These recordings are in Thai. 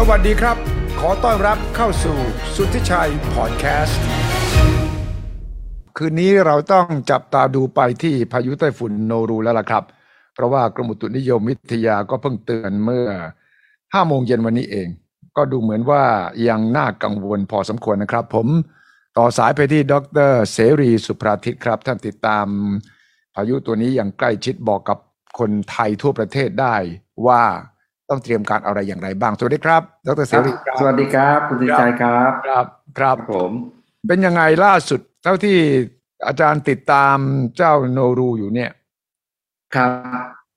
สวัสดีครับ ขอต้อนรับเข้าสู่สุทธิชัยพอดแคสต์ คืนนี้เราต้องจับตาดูไปที่พายุไต้ฝุ่นโนรูแล้วล่ะครับ เพราะว่ากรมอุตุนิยมวิทยาก็เพิ่งเตือนเมื่อ5โมงเย็นวันนี้เอง ก็ดูเหมือนว่ายังน่ากังวลพอสมควรนะครับ ผมต่อสายไปที่ดรเสรีสุภราทิตครับ ท่านติดตาม พายุตัวนี้อย่างใกล้ชิดบอกกับคนไทยทั่วประเทศได้ว่า ต้องเตรียมการอะไรอย่างไรบ้าง สวัสดีครับ ดรเสรีครับสวัสดีครับ คุณสุชัยครับ ครับ ครับผม เป็นยังไงล่าสุด เท่าที่อาจารย์ติดตามเจ้าโนรูอยู่เนี่ย ครับ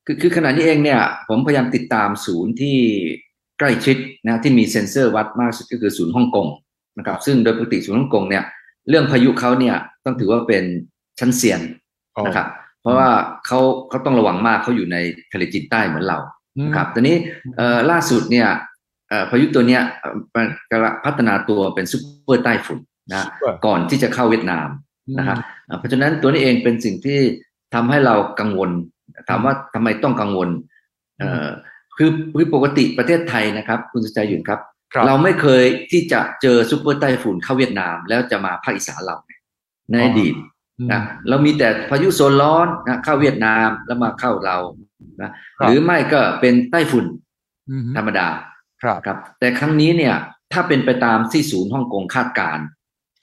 คือคือขณะนี้เองเนี่ย ผมพยายามติดตามศูนย์ที่ใกล้ชิดนะที่มีเซ็นเซอร์วัดมากที่สุดก็คือศูนย์ฮ่องกงนะครับ ซึ่งโดยปกติศูนย์ฮ่องกงเนี่ย เรื่องพายุเขาเนี่ยต้องถือว่าเป็นชั้นเซียนนะครับ เพราะว่าเขาเขาต้องระวังมากเขาอยู่ในทะเลจีนใต้เหมือนเรา นะครับตอนนี้เอ่อล่าสุดเนี่ยเอ่อพายุตัวเนี้ยเอ่อมันกำลังพัฒนาตัวเป็นซุปเปอร์ใต้ฝุ่นนะก่อนที่จะเข้าเวียดนามนะครับอ่าเพราะฉะนั้นตัวนี้เองเป็นสิ่งที่ทำให้เรากังวล ถามว่าทำไมต้องกังวลเอ่อคือคือปกติประเทศไทยนะครับ คุณสุใจหยุ่นครับครับ เราไม่เคยที่จะเจอซุปเปอร์ใต้ฝุ่นเข้าเวียดนาม แล้วจะมาภาคอีสานเราในอดีตนะเรามีแต่พายุโซนร้อนนะเข้าเวียดนามแล้วมาเข้าเรา นะหรือไม่ก็เป็นไต้ฝุ่นอืมธรรมดาครับครับ แต่ครั้งนี้เนี่ย ถ้าเป็นไปตามที่ศูนย์ฮ่องกงคาดการณ์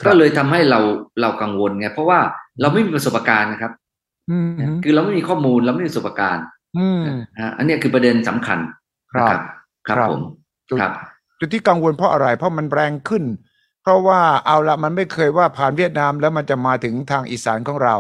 ครับก็เลยทำให้เราเรากังวลไงเพราะว่าเราไม่มีประสบการณ์นะครับอืมคือเราไม่มีข้อมูลเราไม่มีประสบการณ์อืมอะอันเนี้ยคือประเด็นสำคัญครับนะครับ ครับผมจุดครับจุดที่กังวลเพราะอะไร เพราะมันแรงขึ้น เพราะว่าเอาละมันไม่เคยว่าผ่านเวียดนามแล้วมันจะมาถึงทางอีสานของเรา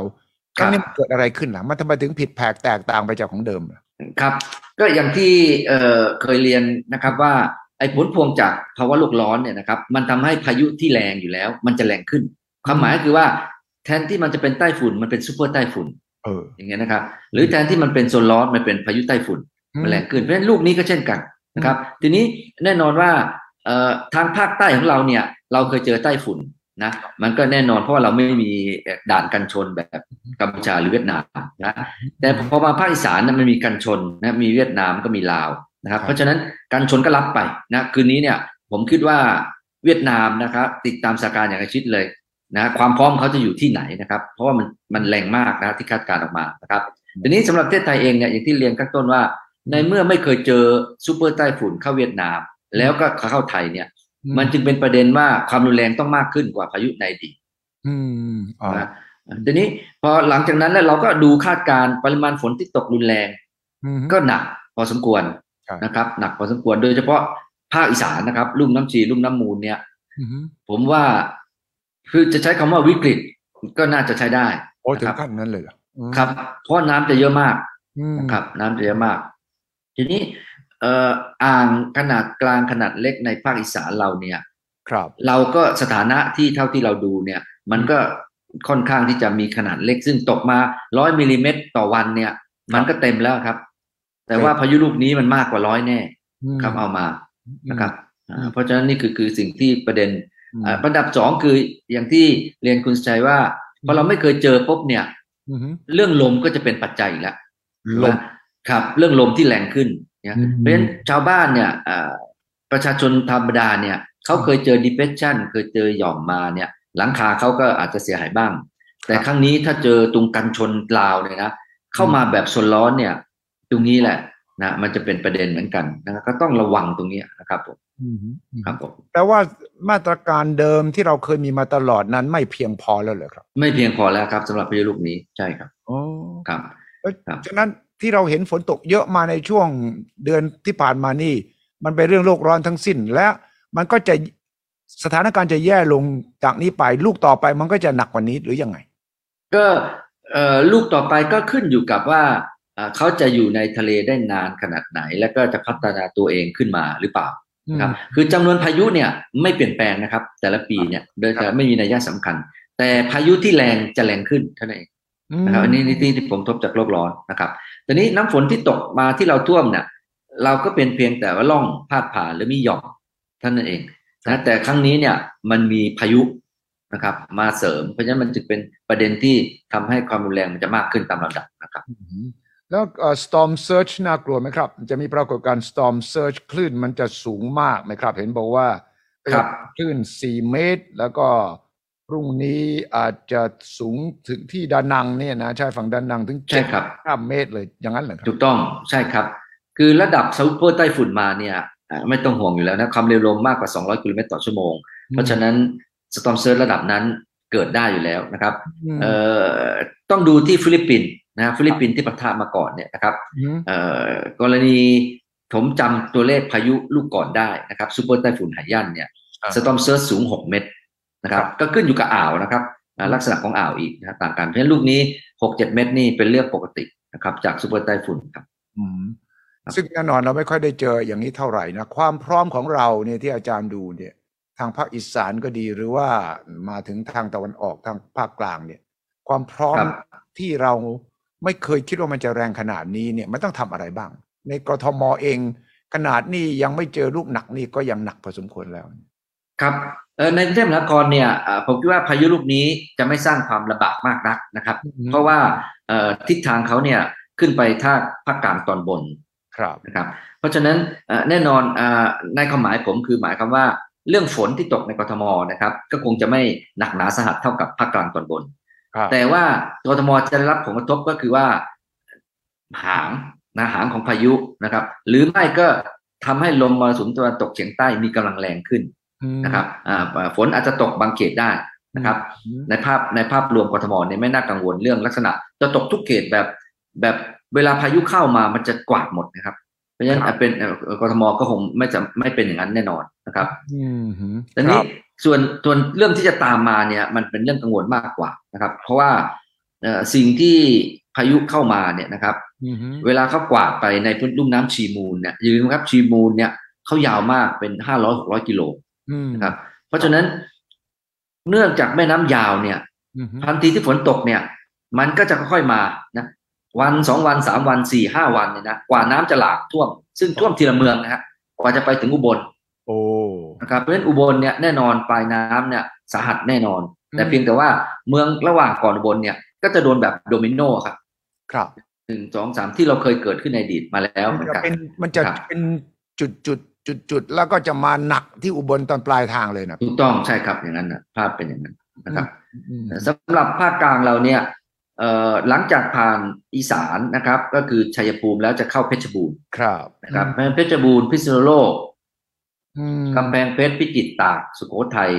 ครั้งนี้มันเกิดอะไรขึ้นล่ะมันทำไมถึงผิดแผกแตกต่างไปจากของเดิมล่ะ ครับ ก็อย่างที่เอ่อเคยเรียนนะครับว่าไอ้ผลพวงจากภาวะโลกร้อนเนี่ยนะครับ มันทำให้พายุที่แรงอยู่แล้ว มันจะแรงขึ้น ความหมายก็คือว่าแทนที่มันจะเป็นใต้ฝุ่นมันเป็นซูเปอร์ใต้ฝุ่นเอออย่างเงี้ยนะครับ หรือแทนที่มันเป็นโซนร้อนมันเป็นพายุใต้ฝุ่นมันแรงขึ้นเพราะฉะนั้นลูกนี้ก็เช่นกันนะครับ ทีนี้แน่นอนว่าเอ่อทางภาคใต้ของเราเนี่ย เราเคยเจอใต้ฝุ่น นะมันก็แน่นอนเพราะว่าเราไม่มีด่านกันชนแบบกัมพูชาหรือเวียดนามนะแต่พอมาภาคอีสานเนยมันมีกันชนนะมีเวียดนามก็มีลาวนะครับ เพราะฉะนั้นกันชนก็รับไปนะคืนนี้เนี่ยผมคิดว่าเวียดนามนะครับ ติดตามสถานการณ์อย่างใกล้ชิดเลยนะความพร้อมเขาจะอยู่ที่ไหนนะครับ เพราะว่ามันมันแรงมากนะที่คาดการณ์ออกมานะครับทีนี้สำหรับประเทศไทยเองเนี่ยอย่างที่เรียนข้างต้นว่า ในเมื่อไม่เคยเจอซูเปอร์ใต้ฝุ่นเข้าเวียดนาม แล้วก็เข้าไทยเนี่ย มันจึงเป็นประเด็นว่าความรุนแรงต้องมากขึ้นกว่าพายุในอดีตอืมอ๋อนะทีนี้พอหลังจากนั้นแล้วเราก็ดูคาดการณ์ปริมาณฝนที่ตกรุนแรงอืมก็หนักพอสมควรครับนะครับ หนักพอสมควรโดยเฉพาะภาคอีสานนะครับลุ่มน้ำชีลุ่มน้ำมูลเนี่ยอืมผมว่าคือจะใช้คำว่าวิกฤตก็น่าจะใช้ได้โอ้ถึนะงครับขั้นนั้นเลยเหรออืมครับ เพราะน้ำจะเยอะมากอืมนะครับ น้ำจะเยอะมาก ทีนี้เอ่ออ่างขนาดกลางขนาดเล็กในภาคอีสานเราเนี่ย ครับ เราก็สถานะที่เท่าที่เราดูเนี่ย มันก็ค่อนข้างที่จะมีขนาดเล็กซึ่งตกมาร้อยมิลลิเมตรต่อวันเนี่ย มันก็เต็มแล้วครับ แต่ว่าพายุลูกนี้มันมากกว่าร้อยแน่อืมครับเอามานะครับอ่าอืมเพราะฉะนั้นนี่คือคือสิ่งที่ประเด็นอืมอ่าประดับสองคืออย่างที่เรียนคุณชัยว่าพอเราไม่เคยเจอปุ๊บเนี่ยอืมเรื่องลมก็จะเป็นปัจจัยอีกแล้วลมครับ เรื่องลมที่แรงขึ้นเนี่ยอืมเพราะฉะนั้นชาวบ้านเนี่ยอ่าประชาชนธรรมดาเนี่ยเขาเคยเจอ depression เคยเจอหย่อมมาเนี่ย หลังคาเขาก็อาจจะเสียหายบ้าง แต่ครั้งนี้ถ้าเจอตรงกันชนลาวเนี่ยนะเข้ามาแบบโซนร้อนเนี่ย ตรงนี้แหละนะมันจะเป็นประเด็นเหมือนกันนะครับก็ต้องระวังตรงนี้นะครับผมอืมครับผมแต่ว่ามาตรการเดิมที่เราเคยมีมาตลอดนั้นไม่เพียงพอแล้วเหรอครับ ไม่เพียงพอแล้วครับสำหรับพายุลูกนี้ใช่ครับอ๋อครับแล้วครับ ฉะนั้น ที่เราเห็นฝนตกเยอะมาในช่วงเดือนที่ผ่านมานี่ มันเป็นเรื่องโลกร้อนทั้งสิ้น และมันก็จะสถานการณ์จะแย่ลงจากนี้ไป ลูกต่อไปมันก็จะหนักกว่านี้หรือยังไง ก็เอ่อลูกต่อไปก็ขึ้นอยู่กับว่าอ่าเขาจะอยู่ในทะเลได้นานขนาดไหน แล้วก็จะพัฒนาตัวเองขึ้นมาหรือเปล่าครับคือจำนวนพายุเนี่ยไม่เปลี่ยนแปลงนะครับ แต่ละปีเนี่ยโดยจะไม่มีนัยสำคัญ แต่พายุที่แรงจะแรงขึ้นเท่านั้นเอง นะครับอันนี้นี่ที่ที่ผมทบจากโลกร้อนนะครับแต่นี้น้ำฝนที่ตกมาที่เราท่วมเนี่ยเราก็เป็นเพียงแต่ว่าล่องพาดผ่านหรือมีหย่อมเท่านั้นเองนะแต่ครั้งนี้เนี่ยมันมีพายุนะครับ มาเสริม เพราะฉะนั้นมันจึงเป็นประเด็นที่ทำให้ความรุนแรงมันจะมากขึ้นตามลำดับนะครับอืมแล้วเอ่อ storm surge น่ากลัวไหมครับ จะมีปรากฏการณ์ storm surge คลื่นมันจะสูงมากไหมครับ เห็นบอกว่าครับคลื่น 4 เมตร แล้วก็ พรุ่งนี้อาจจะสูงถึงที่ดานังเนี่ยนะชายฝั่งดานังถึงใช่ครับห้าเมตรเลยอย่างนั้นเหรอครัถูบกต้องใช่ครับ คือระดับซูเปอร์ไต้ฝุ่นมาเนี่ยอ่าไม่ต้องห่วงอยู่แล้วนะความเร็วลมมากกว่า 200กิโลเมตรต่อชั่วโมง เพราะฉะนั้น storm surge ระดับนั้นเกิดได้อยู่แล้วนะครับมเอ่อต้องดูที่ฟิลิปปินส์นะฟิลิปปินส์ที่ปะทะมาก่อนเนี่ยนะครับมเอ่อกรณีผมจำตัวเลขพายุลูกก่อนได้นะครับซูเปอร์ไต้ฝุ่นไฮยันเนี่ยอ่า storm surge สูง 6 เมตร นะครับ ก็ขึ้นอยู่กับอ่าวนะครับอ่าลักษณะของอ่าวอีกนะต่างกันเพราะฉะนั้นลูกนี้6-7เมตรนี่เป็นเรื่องปกตินะครับ จากซูเปอร์ไต้ฝุ่นครับอืมครับซึ่งแน่นอนเราไม่ค่อยได้เจออย่างนี้เท่าไหร่นะความพร้อมของเราเนี่ยที่อาจารย์ดูเนี่ย ทางภาคอีสานก็ดีหรือว่ามาถึงทางตะวันออกทางภาคกลางเนี่ย ความพร้อมครับที่เราไม่เคยคิดว่ามันจะแรงขนาดนี้เนี่ยมันต้องทำอะไรบ้าง ในกทมเองขนาดนี้ยังไม่เจอลูกหนักนี่ก็ยังหนักพอสมควรแล้ว ครับเอ่อ ในกรุงเทพมหานครเนี่ยอ่าผมคิดว่าพายุลูกนี้จะไม่สร้างความลำบากมากนักนะครับอืมเพราะว่าเอ่อทิศทางเขาเนี่ยขึ้นไปทางภาคกลางตอนบนครับนะครับ เพราะฉะนั้นเอ่อแน่นอนอ่าในความหมายผมคือหมายความว่าเรื่องฝนที่ตกในกทมนะครับ ก็คงจะไม่หนักหนาสาหัสเท่ากับภาคกลางตอนบนครับแต่ว่ากทมจะได้รับผลกระทบก็คือว่าหางนะหางของพายุนะครับ หรือไม่ก็ทำให้ลมมรสุมตะวันตกเฉียงใต้มีกำลังแรงขึ้นอืม นะครับอ่าฝนอาจจะตกบางเขตได้นะครับอืมในภาพในภาพรวมกทมเนี่ยไม่น่ากังวลเรื่องลักษณะ จะตกทุกเขตแบบแบบเวลาพายุเข้ามามันจะกวาดหมดนะครับ เพราะฉะนั้นอะเป็นเอ่อกทมก็คงไม่จะไม่เป็นอย่างนั้นแน่นอนนะครับอืมฮึแต่คนี้รับส่วนส่วนเรื่องที่จะตามมาเนี่ย มันเป็นเรื่องกังวลมากกว่านะครับ เพราะว่าเอ่อสิ่งที่พายุเข้ามาเนี่ยนะครับอืมฮึเวลาเขากวาดไปในพื้นลุ่มน้ำชีมูลเนี่ยอย่าลืมครับชีมูลเนี่ยเขายาวมากเป็นห้าร้อยหกร้อยกิโลอืม นะครับ เพราะฉะนั้นเนื่องจากแม่น้ำยาวเนี่ยอืมฮึทันทีที่ฝนตกเนี่ย มันก็จะค่อยๆมานะวันสองวันสามวันสี่ห้าวันเนี่ยนะกว่าน้ำจะหลากท่วม ซึ่งท่วมทีละเมืองนะฮะกว่าจะไปถึงอุบล โอ้นะครับเพราะฉะนั้นอุบลเนี่ยแน่นอนปลายน้ำเนี่ยสาหัสแน่นอนอืมแต่เพียงแต่ว่าเมืองระหว่างก่อนอุบลเนี่ย ก็จะโดนแบบโดมิโนครับ ครับหนึ่งสองสามที่เราเคยเกิดขึ้นในอดีตมาแล้วเหมัมืนอนจะกันเป็นมันจะครับเป็นจุดจุด จุดจุดแล้วก็จะมาหนักที่อุบลตอนปลายทางเลยนะถูกต้องใช่ครับอย่างนั้นนะภาพเป็นอย่างนั้นนะครับอืมสำหรับภาคกลางเราเนี่ยเอ่อหลังจากผ่านอีสานนะครับ ก็คือชัยภูมิแล้วจะเข้าเพชรบูรณ์ครับนะครับเพราะฉะนั้นเพชรบูรณ์พิษณุโลกอืมกำแพงเพชรพิจิตรตากสุโขทัย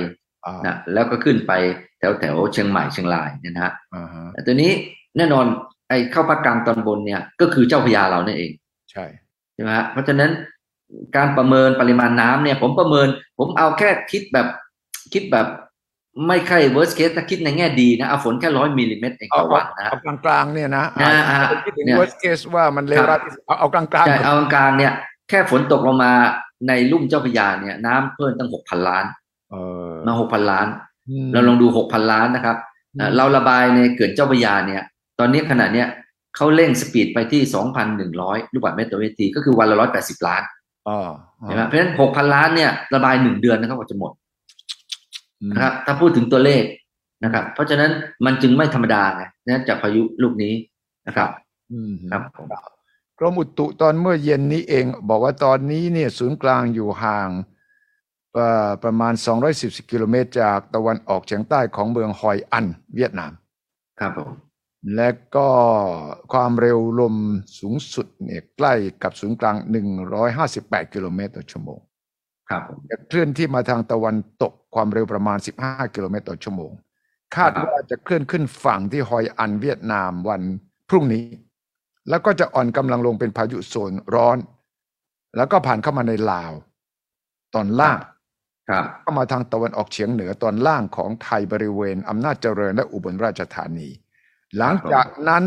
อ่านะแล้วก็ขึ้นไปแถวแถวเชียงใหม่เชียงรายเนี่ยนะฮะอ่าฮะแต่ตัวนี้แน่นอนไอ้เข้าภาคกลางตอนบนเนี่ย ก็คือเจ้าพระยาเราเนี่ยเอง ใช่ใช่ไหมฮะเพราะฉะนั้น การประเมินปริมาณน้ำเนี่ย ผมประเมิน ผมเอาแค่คิดแบบคิดแบบไม่ใช่ worst case ถ้าคิดในแง่ดีนะ เอาฝนแค่ร้อยมิลลิเมตรเองเอาต่อวันนะฮะเอากลางกลางๆเนี่ยนะอ่าอ่าคิดถึงเนี่ย worst case ว่ามันเลวร้ายที่สุดเอาเอากลางกลางใช่เอากลางๆเนี่ย แค่ฝนตกลงมาในลุ่มเจ้าพระยาเนี่ย น้ำเพิ่มตั้งหกพันล้านเออมาหกพันล้านอืมเราลองดูหกพันล้านนะครับเอ่อเราระบายในเขื่อนเจ้าพระยาเนี่ย ตอนนี้ขนาดเนี้ยเขาเร่งสปีดไปที่สองพันหนึ่งร้อยลูกบาศก์เมตรต่อวินาทีก็คือวันละร้อยแปดสิบล้าน อ๋อใช่ไหมเพราะฉะนั้นหกพันล้านเนี่ยระบายหนึ่งเดือนนะครับกว่าจะหมดอืมนะครับ ถ้าพูดถึงตัวเลขนะครับ เพราะฉะนั้นมันจึงไม่ธรรมดาไงนะจากพายุลูกนี้นะครับอืมครับผมกรมอุตุตอนเมื่อเย็นนี้เอง บอกว่าตอนนี้เนี่ยศูนย์กลางอยู่ห่างเอ่อประมาณ240กิโลเมตรจากตะวันออกเฉียงใต้ของเมืองฮอยอัน เวียดนาม ครับผม และก็ความเร็วลมสูงสุดเนี่ยใกล้กับศูนย์กลาง 158 กิโลเมตรต่อชั่วโมง ครับผมจะเคลื่อนที่มาทางตะวันตกความเร็วประมาณ 15 กิโลเมตรต่อชั่วโมง คาดว่าจะเคลื่อนขึ้นฝั่งที่ฮอยอันเวียดนามวันพรุ่งนี้ แล้วก็จะอ่อนกำลังลงเป็นพายุโซนร้อน แล้วก็ผ่านเข้ามาในลาว ตอนล่างครับเข้ามาทางตะวันออกเฉียงเหนือตอนล่างของไทยบริเวณอำนาจเจริญและอุบลราชธานี หลังจากนั้น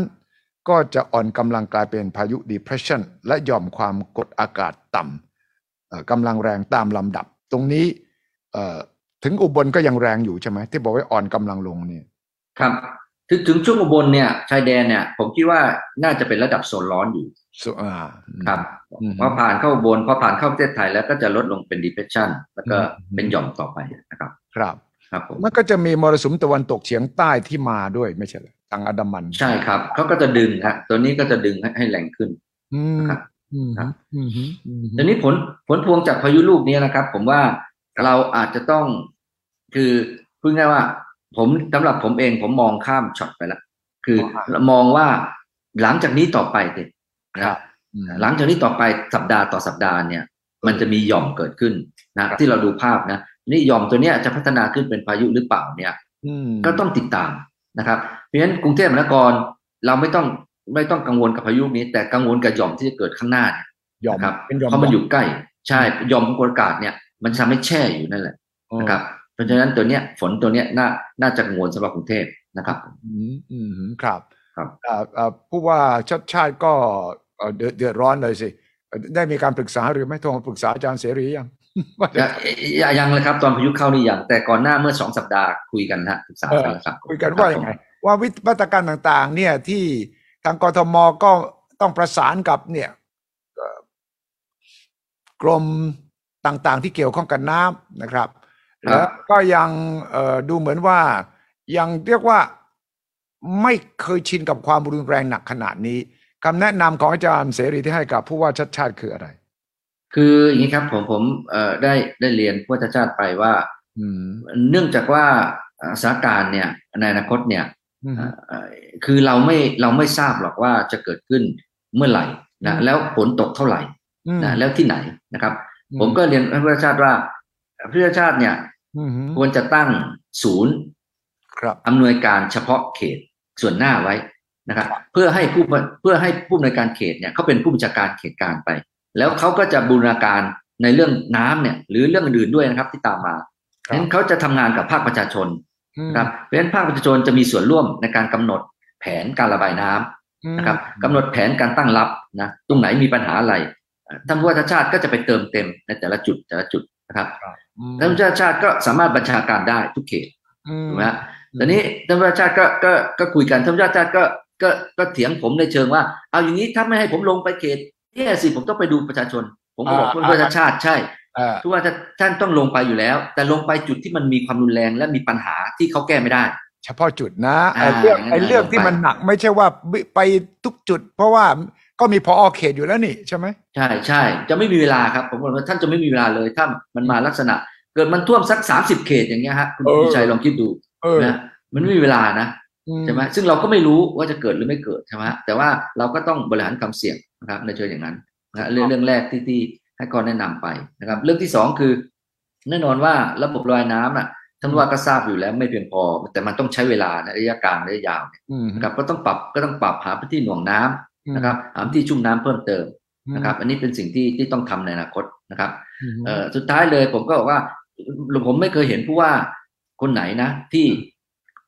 ก็จะอ่อนกำลังกลายเป็นพายุ depression และหย่อมความกดอากาศต่ำเอ่อกำลังแรงตามลำดับ ตรงนี้เอ่อถึงอุบลก็ยังแรงอยู่ใช่ไหมที่บอกว่าอ่อนกำลังลงเนี่ยครับถึงถึงช่วงอุบลเนี่ยชายแดนเนี่ยผมคิดว่าน่าจะเป็นระดับโซนร้อนอยู่สุอ่าครับอืมพอผ่านเข้าอุบลพอผ่านเข้าประเทศไทยแล้วก็จะลดลงเป็น depression แล้วก็อืมเป็นหย่อมต่อไปนะครับ ครับครับผมมันก็จะมีมรสุมตะวันตกเฉียงใต้ที่มาด้วยไม่ใช่เหรอ ทางอันดามันใช่ครับเขาก็จะดึงฮะตัวนี้ก็จะดึงให้ให้แหล่งขึ้นอืมนะครับอืมครับอืมอืมอืมทีนี้ผลผลพวงจากพายุลูกนี้นะครับ ผมว่าเราอาจจะต้องคือพูดง่ายว่า ผมสำหรับผมเองผมมองข้ามช็อตไปแล้วคือมองว่าหลังจากนี้ต่อไปเนี่ยนะครับอืมหลังจากนี้ต่อไปสัปดาห์ต่อสัปดาห์เนี่ย มันจะมีหย่อมเกิดขึ้นนะที่เราดูภาพนะนี่หย่อมตัวเนี้ยจะพัฒนาขึ้นเป็นพายุหรือเปล่าเนี่ยอืมก็ต้องติดตามนะครับเพ ราะฉะนั้นกรุงเทพมหานครเราไม่ต้องไม่ต้องกังวลกับพายุนี้ แต่กังวลกับหย่อมที่จะเกิดข้างหน้าเนี่ยยอมนะครับเป็นยอมเพราะมันอยู่ใกล้ใช่หย่อมความกดอากาศเนี่ยมันจะทำให้แช่อยู่นั่นแหละนะครับเพราะฉะนั้นตัวเนี้ยฝนตัวเนี้ยน่าน่าจะกังวลสำหรับกรุงเทพนะครับ อืมอืมครับครับอ่าอ่าผู้ว่าชัดชาติก็เอ่อเดือดเดือดร้อนเลยสิเอ่อได้มีการปรึกษาหรือไม่โทรมาปรึกษาอาจารย์เสรียังว่าจะยังยังเลยครับ ตอนพายุเข้านี่ยังแต่ก่อนหน้าเมื่อสองสัปดาห์คุยกันฮะปรึกษากันแล้วครับคุยกันว่ายังไง ว่าวิมาตรการต่างๆ เนี่ยที่ทางกทมก็ต้องประสานกับเนี่ยเอ่อกรมต่างๆ ที่เกี่ยวข้องกับน้ำนะครับครับ แล้วก็ยังเอ่อดูเหมือนว่ายังเรียกว่าไม่เคยชินกับความรุนแรงหนักขนาดนี้คำแนะนำของอาจารย์เสรีที่ให้กับผู้ว่าชัดชาติคืออะไร คืออย่างนี้ครับผมผมเอ่อได้ได้เรียนผู้ว่าชาติไปว่าอืมเนื่องจากว่าเอ่อสถานการณ์เนี่ยในอนาคตเนี่ยอืมเอ่อเอ่อ คือเราไม่เราไม่ทราบหรอกว่าจะเกิดขึ้นเมื่อไหร่นะอืมแล้วฝนตกเท่าไหร่อืมนะแล้วที่ไหนนะครับอืผมก็เรียนผู้ว่าชาติว่าผู้ว่าชาติเนี่ยอืมควรจะตั้งศูนย์ครับอำนวยการเฉพาะเขตส่วนหน้าไว้นะครับ เพื่อให้ผู้เพื่อให้ผู้อำนวยการเขตเนี่ยเขาเป็นผู้บัญชาการเขตการไป แล้วเขาก็จะบูรณาการในเรื่องน้ำเนี่ย หรือเรื่องอื่นๆด้วยนะครับที่ตามมาครับฉะนั้นเขาจะทำงานกับภาคประชาชนอืม นะครับเพราะฉะนั้นภาคประชาชนจะมีส่วนร่วมในการกำหนดแผนการระบายน้ำนะครับกำหนดแผนการตั้งรับนะตรงไหนมีปัญหาอะไรเอ่อท่านผู้ว่าชาติก็จะไปเติมเต็มในแต่ละจุดแต่ละจุดนะครับอืมท่านผู้ว่าชาติก็สามารถบัญชาการได้ทุกเขตอืมถูกไหมฮะตอนนี้ท่านผู้ว่าชาติก็ก็ก็คุยกันท่านผู้ว่าชาติก็ก็ก็เถียงผมในเชิงว่า เอาอย่างนี้ถ้าไม่ให้ผมลงไปเขตแย่สิผมต้องไปดูประชาชน ผมก็บอกท่านผู้ว่าชาติใช่อ่า ทุกว่าท่านต้องลงไปอยู่แล้ว แต่ลงไปจุดที่มันมีความรุนแรงและมีปัญหาที่เขาแก้ไม่ได้ เฉพาะจุดนะอ่าไอ้เรื่องงั้นไอ้เรื่องลงไปที่มันหนักไม่ใช่ว่าไปทุกจุด เพราะว่าก็มีพอเขตอยู่แล้วนี่ใช่ไหมใช่ใช่จะไม่มีเวลาครับผมบอกว่าท่านจะไม่มีเวลาเลยถ้ามันมาลักษณะ เกิดมันท่วมสักสามสิบเขตอย่างเงี้ยฮะคุณเออพิชัยลองคิดดูเออนะมันไม่มีเวลานะอืใช่ไหมซึ่งเราก็ไม่รู้ว่าจะเกิดหรือไม่เกิดใช่ไหมแต่ว่าเราก็ต้องบริหารความเสี่ยงนะครับในเชิงอย่างนั้นนะเรื่องเรื่องแรกที่ที่ ให้ก่อนแนะนำไปนะครับ เรื่องที่สองคือ แน่นอนว่าระบบระบายน้ำอะท่านว่าก็ทราบอยู่แล้วไม่เพียงพอ แต่มันต้องใช้เวลาในระยะกลางระยะยาวเนี่ยอืมนะครับก็ต้องปรับก็ต้องปรับหาพื้นที่หน่วงน้ำนะครับหาพื้นที่ชุ่มน้ำเพิ่มเติมนะครับ อันนี้เป็นสิ่งที่ที่ต้องทำในอนาคตนะครับมเอ่อสุดท้ายเลยผมก็บอกว่าผมไม่เคยเห็นผู้ว่าคนไหนนะ ที่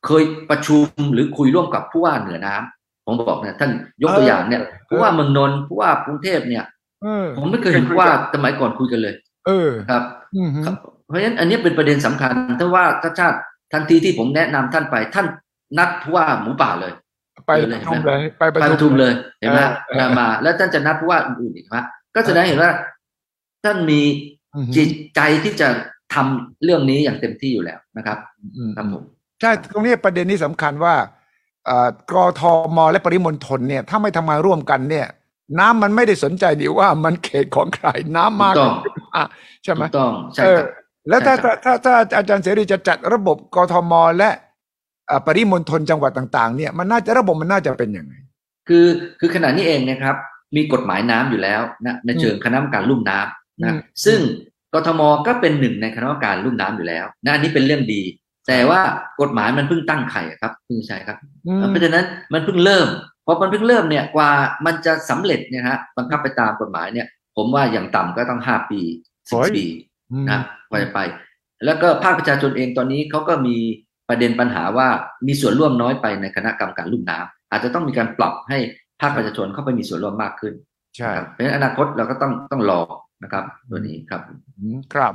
เคยประชุมหรือคุยร่วมกับผู้ว่าเหนือน้ำผมบอกเนี่ยท่านยกตัวอย่างเนี่ยผู้ว่าเมืองนนท์ผู้ว่ากรุงเทพเนี่ยเออ ผมไม่เคยเห็นผู้ว่าสมัยก่อนคุยกันเลย เออครับอืมครับเพราะฉะนั้นอันนี้เป็นประเด็นสำคัญ ถ้าว่าถ้าชาติทันทีที่ผมแนะนำท่านไป ท่านนัดผู้ว่าหมูป่าเลย ไปประชุมเลยไปประไปประชุมเลยเห็นไหมเออเออมา แล้วท่านจะนัดผู้ว่าอื่นๆอีกไหมก็แสดงเห็นว่า ท่านมีอืมจิตใจที่จะทำเรื่องนี้อย่างเต็มที่อยู่แล้วนะครับอืมครับผมใช่ตรงนี้ประเด็นนี้สำคัญว่าเอ่อกทมและปริมณฑลเนี่ย ถ้าไม่ทำงานร่วมกันเนี่ย น้ำมันไม่ได้สนใจดีว่ามันเขตของใครน้ำมากถูกต้องอะใช่ไหมถูกต้องใช่เอคอรับแล้วถ้าใช่ครัถ้าบถ้าถ้าอาจารย์เสรีจะจัดระบบกทมและเอ่อปริมณฑลจังหวัดต่างๆ เนี่ยมันน่าจะระบบมันน่าจะเป็นยังไง คือคือขณะนี้เองนะครับ มีกฎหมายน้ำอยู่แล้วนะในเชิงคณะกรรมการลุ่มน้ำอืนะมซึ่งกทมก็เป็นหนึ่งในคณะกรรมการลุ่มน้ำอยู่แล้วนะอันนี้เป็นเรื่องดี แต่ว่ากฎหมายมันเพิ่งตั้งไข่อะครับคุณชัยครับอืมเพราะฉะนั้นมันเพิ่งเริ่ม พอมันเพิ่งเริ่มเนี่ยกว่ามันจะสำเร็จเนี่ยฮะบังคับไปตามกฎหมายเนี่ย ผมว่าอย่างต่ำก็ต้องห้าปีสิบปีอืมนะกว่าจะไป แล้วก็ภาคประชาชนเองตอนนี้เขาก็มีประเด็นปัญหาว่ามีส่วนร่วมน้อยไปในคณะกรรมการลุ่มน้ำอาจจะต้องมีการปรับให้ภาคประชาชนเข้าไปมีส่วนร่วมมากขึ้นใช่นะครับเพราะฉะนั้นอนาคตเราก็ต้องต้องรอนะครับตัวนี้ครับอืมครับ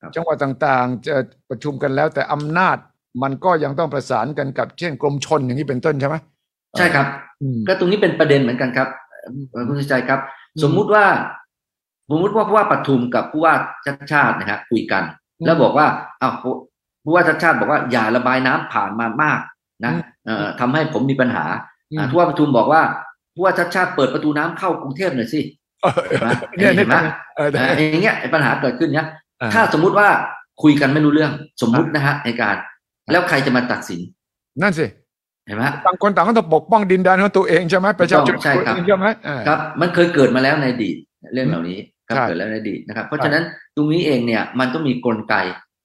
ครับ จังหวัดต่างๆ จะประชุมกันแล้วแต่อำนาจมันก็ยังต้องประสานกันกับเช่นกรมชนอย่างนี้เป็นต้นใช่ไหม ใช่ครับอืมก็ตรงนี้เป็นประเด็นเหมือนกันครับเอ่อคุณสุชัยครับอืมสมมุติว่าสมมุติว่าผู้ว่าปทุมกับผู้ว่าชัดชาตินะฮะคุยกันอืมแล้วบอกว่าอ้าวผู้ผู้ว่าชัดชาติบอกว่าอย่าระบายน้ำผ่านมามากนะอืมเอ่อทำให้ผมมีปัญหาอืมอ่าผู้ว่าประทุมบอกว่าผู้ว่าชัดชาติเปิดประตูน้ำเข้ากรุงเทพหน่อยสิเออเห็นไหมเนี่ยเห็นไหมเอออ่าอย่างเงี้ยปัญหาเกิดขึ้นเนี้ยอ่ถ้าสมมุติว่าคุยกันไม่รู้เรื่องสมมุตินะฮะในการ แล้วใครจะมาตัดสิน นั่นสิเห็นไหมฮะต่างคนต่างก็ต้องปกป้องดินแดนของตัวเองใช่ไหมประชาชนใช่ครับตัวเองใช่ไหมอ่าครับ มันเคยเกิดมาแล้วในอดีตเรื่องเหล่านี้ครับใช่เกิดแล้วในอดีตนะครับ เพราะฉะนั้นตรงนี้เองเนี่ยมันต้องมีกลไก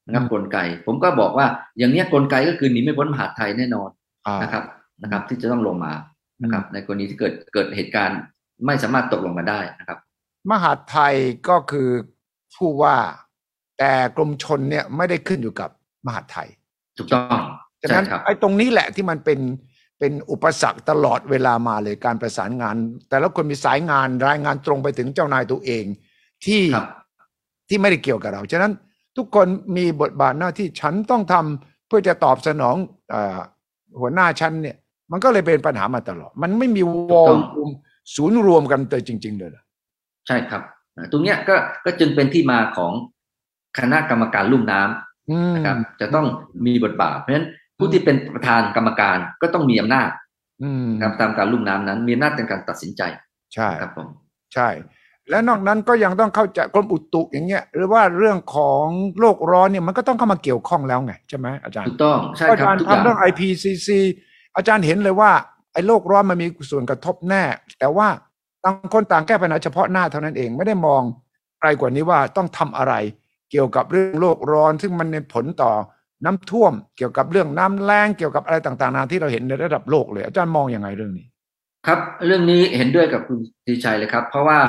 นะครับอืมกลไก ผมก็บอกว่าอย่างเนี้ยกลไกก็คือหนีไม่พ้นมหาดไทยแน่นอนอ่านะครับนะครับ ที่จะต้องลงมานะครับ ในกรณีที่เกิดเกิดเหตุการณ์ไม่สามารถตกลงมาได้นะครับ มหาดไทยก็คือผู้ว่าแต่กรมชนเนี่ยไม่ได้ขึ้นอยู่กับมหาดไทยถูกต้อง ฉะใช่นั้นครับไอ้ตรงนี้แหละที่มันเป็นเป็นอุปสรรคตลอดเวลามาเลยการประสานงาน แต่ละคนมีสายงานรายงานตรงไปถึงเจ้านายตัวเองที่ครับที่ไม่ได้เกี่ยวกับเรา ฉะนั้นทุกคนมีบทบาทหน้าที่ฉันต้องทำเพื่อจะตอบสนองเออหัวหน้าฉันเนี่ย มันก็เลยเป็นปัญหามาตลอด มันไม่มีวอลลุ่มศูนย์รวมกันเลยจริง ๆ เลยเหรอใช่ครับอ่าตรงเนี้ยก็ก็จึงเป็นที่มาของคณะกรรมการลุ่มน้ำอืมนะครับ จะต้องมีบทบาทเพราะฉะนั้น ผู้ที่เป็นประธานกรรมการก็ต้องมีอำนาจอืมนะครับตามการลุ่มน้ำนั้น มีอำนาจในการตัดสินใจ ใช่ครับผมใช่ และนอกนั้นก็ยังต้องเข้าใจกรมอุตุอย่างเงี้ย หรือว่าเรื่องของโลกร้อนเนี่ยมันก็ต้องเข้ามาเกี่ยวข้องแล้วไงใช่ไหมอาจารย์ถูกต้องใช่อาครับจารย์ทุกอย่างทำเรื่อง IPCC อาจารย์เห็นเลยว่าไอ้โลกร้อนมันมีส่วนกระทบแน่ แต่ว่าต่างคนต่างแก้ปัญหาเฉพาะหน้าเท่านั้นเองไม่ได้มองไกลกว่านี้ว่าต้องทำอะไร เกี่ยวกับเรื่องโลกร้อน ซึ่งมันมีผลต่อ น้ำท่วม เกี่ยวกับเรื่องน้ำแล้งเกี่ยวกับอะไรต่างๆนานาที่เราเห็นในระดับโลกเลย อาจารย์มองยังไงเรื่องนี้ ครับ เรื่องนี้เห็นด้วยกับคุณสุทธิชัยเลยครับ เพราะว่า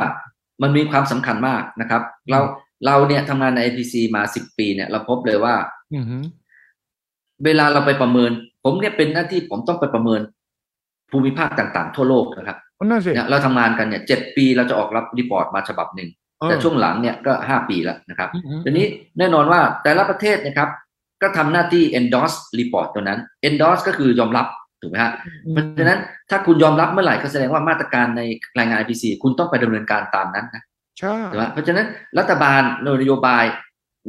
มันมีความสำคัญมากนะครับ เราเราเนี่ยทำงานใน IPCC มาสิบปีเนี่ยเราพบเลยว่าอือหือเวลาเราไปประเมิน ผมเนี่ยเป็นหน้าที่ผมต้องไปประเมิน ภูมิภาคต่างๆ ทั่วโลกนะครับนั่นสิเนี่ยเราทำงานกันเนี่ยเจ็ดปีเราจะออก report มาฉบับหนึ่งเออแต่ช่วงหลังเนี่ยก็ห้าปีแล้วนะครับอือหือทีนี้แน่นอนว่าแต่ละประเทศนะครับ ก็ทำหน้าที่ endorse report ตัวนั้น endorse ก็คือยอมรับถูกไหมฮะเพราะฉะนั้นถ้าคุณยอมรับเมื่อไหร่ก็แสดงว่ามาตรการในรายงาน IPC คุณต้องไปดำเนินการตามนั้นนะใช่ถูกไหมเพราะฉะนั้นรัฐบาลนโยบาย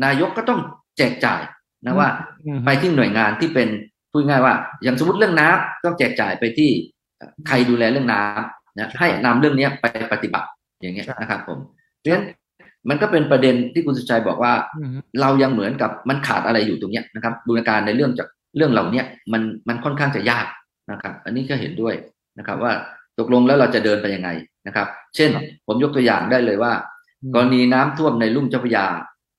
นายกก็ต้องแจกจ่ายนะว่าอืมไปที่หน่วยงานที่เป็นพูดง่ายว่า อย่างสมมติเรื่องน้ำต้องแจกจ่ายไปที่เอ่อใครดูแลเรื่องน้ำนะให้นำเรื่องเนี้ยไปปฏิบัติอย่างเงี้ยนะครับผมเพราะฉะนั้น มันก็เป็นประเด็นที่คุณสุชัยบอกว่าอืมเรายังเหมือนกับมันขาดอะไรอยู่ตรงเนี้ยนะครับบูรณาการในเรื่องจากเรื่องเหล่าเนี้ยมันมันค่อนข้างจะยากนะครับ อันนี้ก็เห็นด้วยนะครับ ว่าตกลงแล้วเราจะเดินไปยังไงนะครับ เช่น ผมยกตัวอย่างได้เลยว่า กรณีน้ำท่วมในลุ่มเจ้าพระยา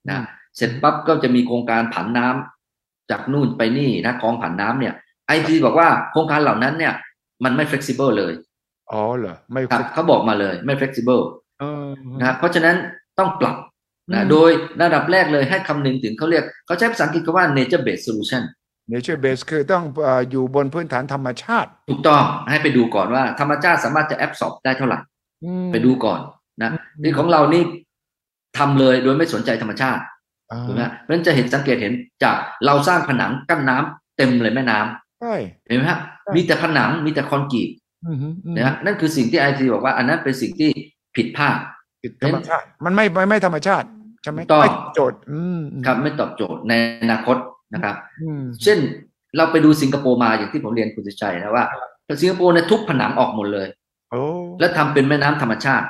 อืนะมเสร็จปั๊บก็จะมีโครงการผันน้ำจากนู่นไปนี่นะคลองผันน้ำเนี่ยไอพีบอกว่าโครงการเหล่านั้นเนี่ย มันไม่ flexible เลยอ๋อเหรอไม่ครับเขาบอกมาเลยไม่ flexible เออนะครับเพราะฉะนั้น ต้องปรับอืนะมโดยระดับแรกเลยให้คำนึงถึงเขาเรียกเขาใช้ภาษาอังกฤษคำว่า nature based solution nature base คือต้องเอ่ออยู่บนพื้นฐานธรรมชาติ ถูกต้องให้ไปดูก่อนว่าธรรมชาติสามารถจะแอบสอบได้เท่าไหร่อืมไปดูก่อนนะอืมนี่ของเรานี่ทำเลยโดยไม่สนใจธรรมชาติอ่าถูกไหมเพราะฉะนั้นจะเห็นสังเกตเห็นจากเราสร้างผนังกั้นน้ำเต็มเลยแม่น้ำใช่เห็นไหมฮะใช่มีแต่ผนังมีแต่คอนกรีตอืมอืมอืมนะฮะนั่นคือสิ่งที่ไอทีบอกว่า อันนั้นเป็นสิ่งที่ผิดพลาด ผิดธรรมชาติ มันไม่ไม่ไม่ธรรมชาติใช่ไหมถูกต้องไม่โจทย์อืมอืมครับไม่ตอบโจทย์ในอนาคตนะครับอืมเช่นเราไปดูสิงคโปร์มาอย่างที่ผมเรียนคุณสุชัยนะว่าสิงคโปร์เนี่ยทุบผนังออกหมดเลยโอ้แล้วทำเป็นแม่น้ำธรรมชาติ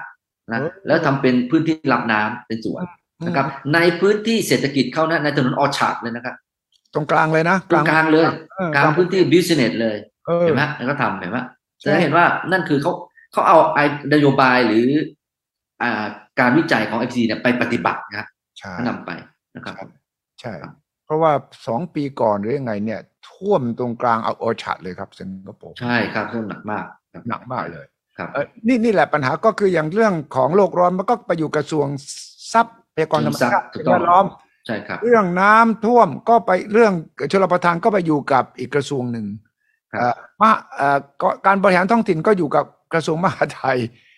นะเออแล้วทำเป็นพื้นที่รับน้ำเป็นสวนนะครับ ในพื้นที่เศรษฐกิจเขานะในถนนออชาร์ดเลยนะครับ ตรงกลางเลยนะตรงกลางเลยเออกลางพื้นที่ business เลยเออเห็นไหมแล้วก็ทำเห็นไหมใช่จะเห็นว่านั่นคือเขาเขาเอาไอนโยบายหรืออ่า การวิจัยของ IPCC เนี่ยไปปฏิบัตินะครับใช่ก็นำไปนะครับ ใช่ เพราะว่าสองปีก่อนหรือยังไงเนี่ย ท่วมตรงกลางแถว Orchard เลยครับสิงคโปร์ใช่ครับเรื่องหนักมากครับหนักมากเลยครับเออนี่นี่แหละปัญหาก็คืออย่างเรื่องของโลกร้อนมันก็ไปอยู่กระทรวงทรัพยากรธรรมชาติถูกสิ่งต้องแวดล้อมใช่ครับ เรื่องน้ำท่วมก็ไปเรื่องชลประทานก็ไปอยู่กับอีกกระทรวงหนึ่งครับเอ่อมาเอ่อก็การบริหารท้องถิ่นก็อยู่กับกระทรวงมหาดไทยครับเอ่อ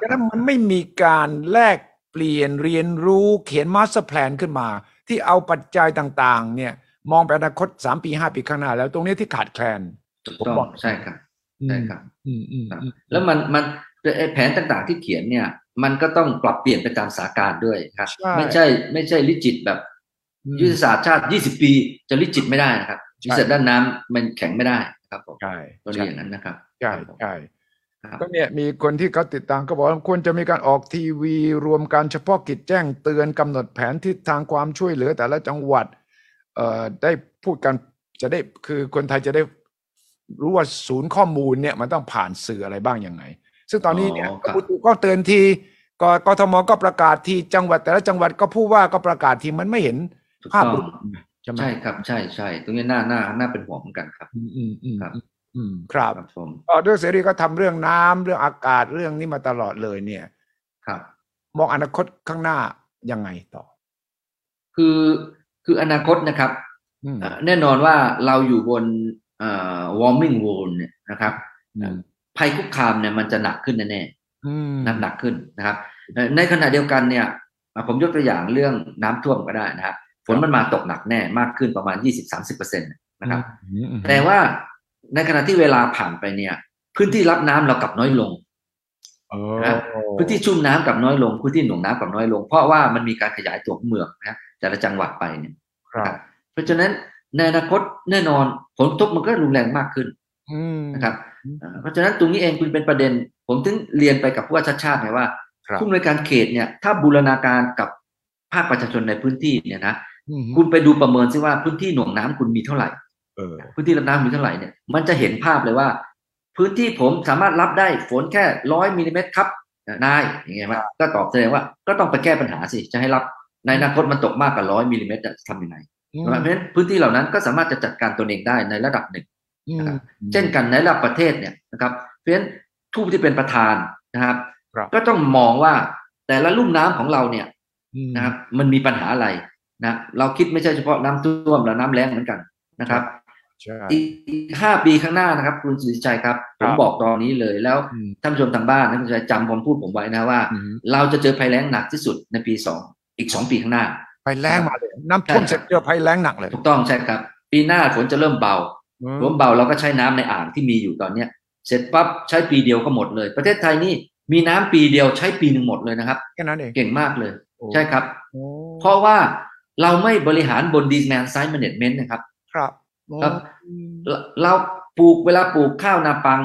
ฉะนั้นมันไม่มีการแลกเปลี่ยนเรียนรู้เขียน master plan ขึ้นมา ที่เอาปัจจัยต่างๆ เนี่ย มองไปอนาคตสามปีห้าปีข้างหน้าแล้วตรงนี้ที่ขาดแคลนถูกผมต้องบอกใช่ครับใช่ครับอืมอืมครับอืมแล้วมันมันไอ้แผนต่างๆที่เขียนเนี่ย มันก็ต้องปรับเปลี่ยนไปตามสถานการณ์ด้วยครับใช่ไม่ใช่ไม่ใช่ลิจิตแบบอืมยุทธศาสตร์ชาติ 20 ปีจะลิจิตไม่ได้นะครับใช่ยุทธศาสตร์ด้านน้ำมันแข็งไม่ได้ครับผมใช่ก็เรียนอย่างนั้นนะครับใช่ครับผมใช่ครับ ก็เนี่ยมีคนที่เขาติดตามก็บอกว่าควรจะมีการออกทีวีรวมการเฉพาะกิจแจ้งเตือนกำหนดแผนทิศทางความช่วยเหลือแต่ละจังหวัดเอ่อได้พูดกันจะได้คือคนไทยจะได้รู้ว่าศูนย์ข้อมูลเนี่ยมันต้องผ่านสื่ออะไรบ้างยังไง ซึ่งตอนนี้เนี่ยอ๋อคกรับรมอุตุก็เตือนทีกกทมก็ประกาศทีจังหวัด แต่ละจังหวัดก็ผู้ว่าก็ประกาศทีมันไม่เห็นถูกภาพต้องรวมใช่ไหมใช่ครับใช่ใช่ตรงนี้น่าน่าน่าเป็นห่วงเหมือนกันครับ อืมอืมอืมครับ อืมครับครับผมก็ด้วยเสรีก็ทำเรื่องน้ำเรื่องอากาศเรื่องนี้มาตลอดเลยเนี่ย ครับ มองอนาคตข้างหน้ายังไงต่อ คือคืออนาคตนะครับอืมเอ่อแน่นอนว่าเราอยู่บนเอ่อ warming world เนี่ยนะครับอืมภัยคุกคามเนี่ยมันจะหนักขึ้นแน่อืมๆหนักหนักขึ้นนะครับเอ่อในขณะเดียวกันเนี่ยอะผมยกตัวอย่างเรื่องน้ำท่วมก็ได้นะครับฝนมันมาตกหนักแน่มากขึ้นประมาณ20-30%นะครับอืมอืมแต่ว่า ในขณะที่เวลาผ่านไปเนี่ย พื้นที่รับน้ำเรากลับน้อยลงเออนะพื้นที่ชุ่มน้ำกลับน้อยลงพื้นที่หน่วงน้ำกลับน้อยลง เพราะว่ามันมีการขยายตัวของเมืองนะแต่ละจังหวัดไปเนี่ยครับเพราะฉะนั้นในอนาคตแน่นอนผลกระทบมันก็รุนแรงมากขึ้นอืมนะครับเอ่อเพราะฉะนั้นตรงนี้เองคุณเป็นประเด็น ผมถึงเรียนไปกับผู้ว่าชาติชาติไงว่าครับผู้อำนวยการเขตเนี่ย ถ้าบูรณาการกับภาคประชาชนในพื้นที่เนี่ยนะอืมคุณไปดูประเมินซิว่าพื้นที่หน่วงน้ำคุณมีเท่าไหร่เออ พื้นที่รับน้ำมีเท่าไหร่เนี่ยมันจะเห็นภาพเลยว่า พื้นที่ผมสามารถรับได้ฝนแค่ร้อยมิลลิเมตรครับนายอย่างเงี้ยมั้ยก็ตอบแสดงว่า ก็ต้องไปแก้ปัญหาสิจะให้รับในอนาคตมันตกมากกว่าร้อยมิลลิเมตรจะทำยังไงอืมเพราะฉะนั้นพื้นที่เหล่านั้นก็สามารถจะจัดการตัวเองได้ในระดับหนึ่งอืมนะครับเช่นกันในระดับประเทศเนี่ยนะครับเพราะฉะนั้นทูตที่เป็นประธานนะครับครับ ก็ต้องมองว่าแต่ละลุ่มน้ำของเราเนี่ยอืมนะครับ มันมีปัญหาอะไรนะเราคิดไม่ใช่เฉพาะน้ำท่วมและน้ำแล้งเหมือนกันนะครับใช่ อีกห้าปีข้างหน้านะครับ คุณสุริชัยครับคผรับมบอกตอนนี้เลยแล้วอืมท่านผู้ชมทางบ้านนะคุณสุริชัยจำผมพูดผมไว้นะว่าอืมเราจะเจอภัยแล้งหนักที่สุดในปีสองอีกสองปีข้างหน้าภัยแรงมาเลยน้ำท่วมใช่เสร็จเจอภัยแรงหนักเลย ถูกต้องใช่ครับ ปีหน้าฝนจะเริ่มเบาอืมฝนเบาเราก็ใช้น้ำในอ่างที่มีอยู่ตอนเนี้ย เสร็จปั๊บใช้ปีเดียวก็หมดเลย ประเทศไทยนี่มีน้ำปีเดียวใช้ปีหนึ่งหมดเลยนะครับแค่นั้นเองเก่งมากเลยโอ้ใช่ครับโอ้เพราะว่าเราไม่บริหารบน demand side management นะครับ ครับ ครับอืมเราเราปลูกเวลาปลูกข้าวนาปัง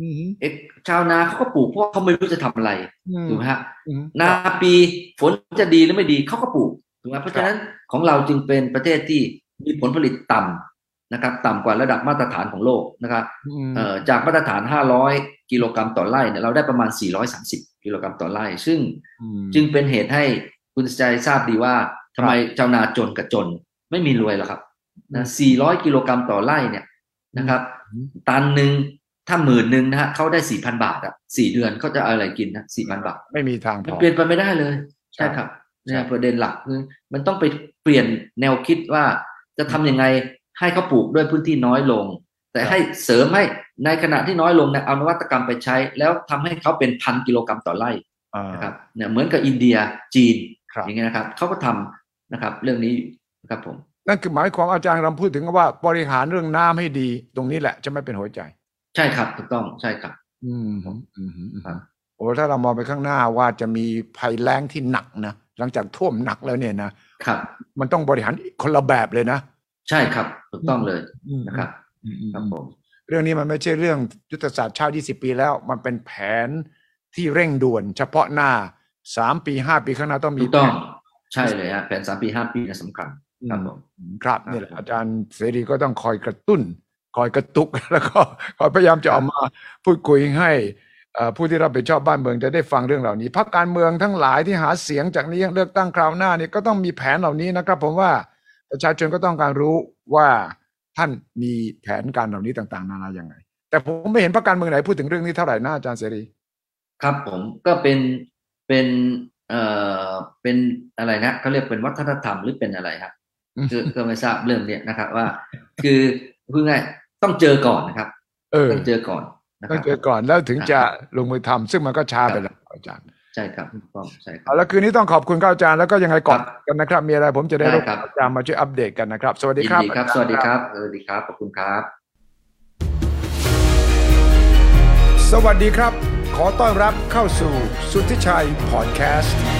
อืมเอกชาวนาเขาก็ปลูกเพราะเขาไม่รู้จะทำอะไรอืมถูกไหมฮะอืมนาปีฝนจะดีหรือไม่ดีเขาก็ปลูกถูกไหมเพราะฉะนั้นของเราจึงเป็นประเทศที่มีผลผลิตต่ำนะครับ ต่ำกว่าระดับมาตรฐานของโลกนะครับอืมเอ่อจากมาตรฐาน 500 กิโลกรัมต่อไร่เนี่ยเราได้ประมาณ 430 กิโลกรัมต่อไร่ ซึ่งมจึงเป็นเหตุให้คุณใจทราบดีว่าทำไมชาวนาจนกับจน ไม่มีรวยหรอกครับ นะ400 กิโลกรัมต่อไร่เนี่ยนะครับอืมตันหนึ่งถ้าหมื่นหนึ่งนะฮะเขาได้สี่พันบาทอะสี่เดือนเขาจะเอาอะไรกินนะสี่พันบาท ไม่มีทางพมันอเปลี่ยนไปไม่ได้เลย ใช่ใช่ครับใช่เนี่ยประเด็นหลักคือมันต้องไปเปลี่ยนแนวคิดว่าจะทำยังไงให้เขาปลูกด้วยพื้นที่น้อยลง แต่ให้เสริมให้ในขณะที่น้อยลงเนี่ยเอานวัตกรรมไปใช้ แล้วทำให้เขาเป็นพันกิโลกรัมต่อไร่อ่านะครับเนี่ยเหมือนกับอินเดียจีนครับอย่างเงี้ยนะครับเขาก็ทำนะครับ เรื่องนี้นะครับผม นั่นคือหมายความอาจารย์เราพูดถึงว่าบริหารเรื่องน้ำให้ดี ตรงนี้แหละจะไม่เป็นหัวใจ ใช่ครับถูกต้องใช่ครับ อืมอืมอืมอืมครับโอ้ถ้าเรามองไปข้างหน้าว่าจะมีภัยแล้งที่หนักนะหลังจากท่วมหนักแล้วเนี่ยนะครับ มันต้องบริหารคนละแบบเลยนะ ใช่ครับถูกต้องเลยอืมนะครับอืมอืมครับผมเรื่องนี้มันไม่ใช่เรื่องยุทธศาสตร์ชาติ 20 ปีแล้ว มันเป็นแผนที่เร่งด่วน เฉพาะหน้าสามปีห้าปีข้างหน้าต้องมีถูกต้องแผนใช่เลยฮะแผนสามปีห้าปีเนยสำคัญ ครับผมอืมครับครับนี่แหละอาจารย์เสรีก็ต้องคอยกระตุ้น คอยกระตุกแล้วก็คอยพยายามจะออกมาพูดคุยให้เอ่อผู้ที่รับผิดชอบบ้านเมืองจะได้ฟังเรื่องเหล่านี้พรรคการเมืองทั้งหลายที่หาเสียงจากนี้เลือกตั้งคราวหน้านี่ก็ต้องมีแผนเหล่านี้นะครับ ผมว่าประชาชนก็ต้องการรู้ว่าท่านมีแผนการเหล่านี้ต่าง ๆ นานาอย่างไง แต่ผมไม่เห็นพรรคการเมืองไหนพูดถึงเรื่องนี้เท่าไหร่นะอาจารย์เสรีครับผมก็เป็นเป็นเอ่อเป็นอะไรนะเขาเรียกเป็นวัฒนธรรมหรือเป็นอะไรครับอืมคือ ก็ไม่ทราบเรื่องเนี้ยนะครับ ว่า คือพูดง่ายต้องเจอก่อนนะครับเออต้องเจอก่อนนะคต้อรังบเจอก่อนแล้วถึงจะลงมือทำซึ่งมันก็ช้าไปแล้วอาจารย์ใช่ครับถูกต้องใช่ครัเอาบละคืนนี้ต้องขอบคุณครับอาจารย์แล้วก็ยังไงก่อนครับกันนะครับ มีอะไรผมจะได้ได้รบครับอาจารย์มาช่วยอัปเดตกันนะครับ สวัสดียินครับดีครับอาจาย์สวัสดีครับสวัสดีครับขอบคุณครับ สวัสดีครับ ขอต้อนรับเข้าสู่สุทธิชัยพอดแคสต์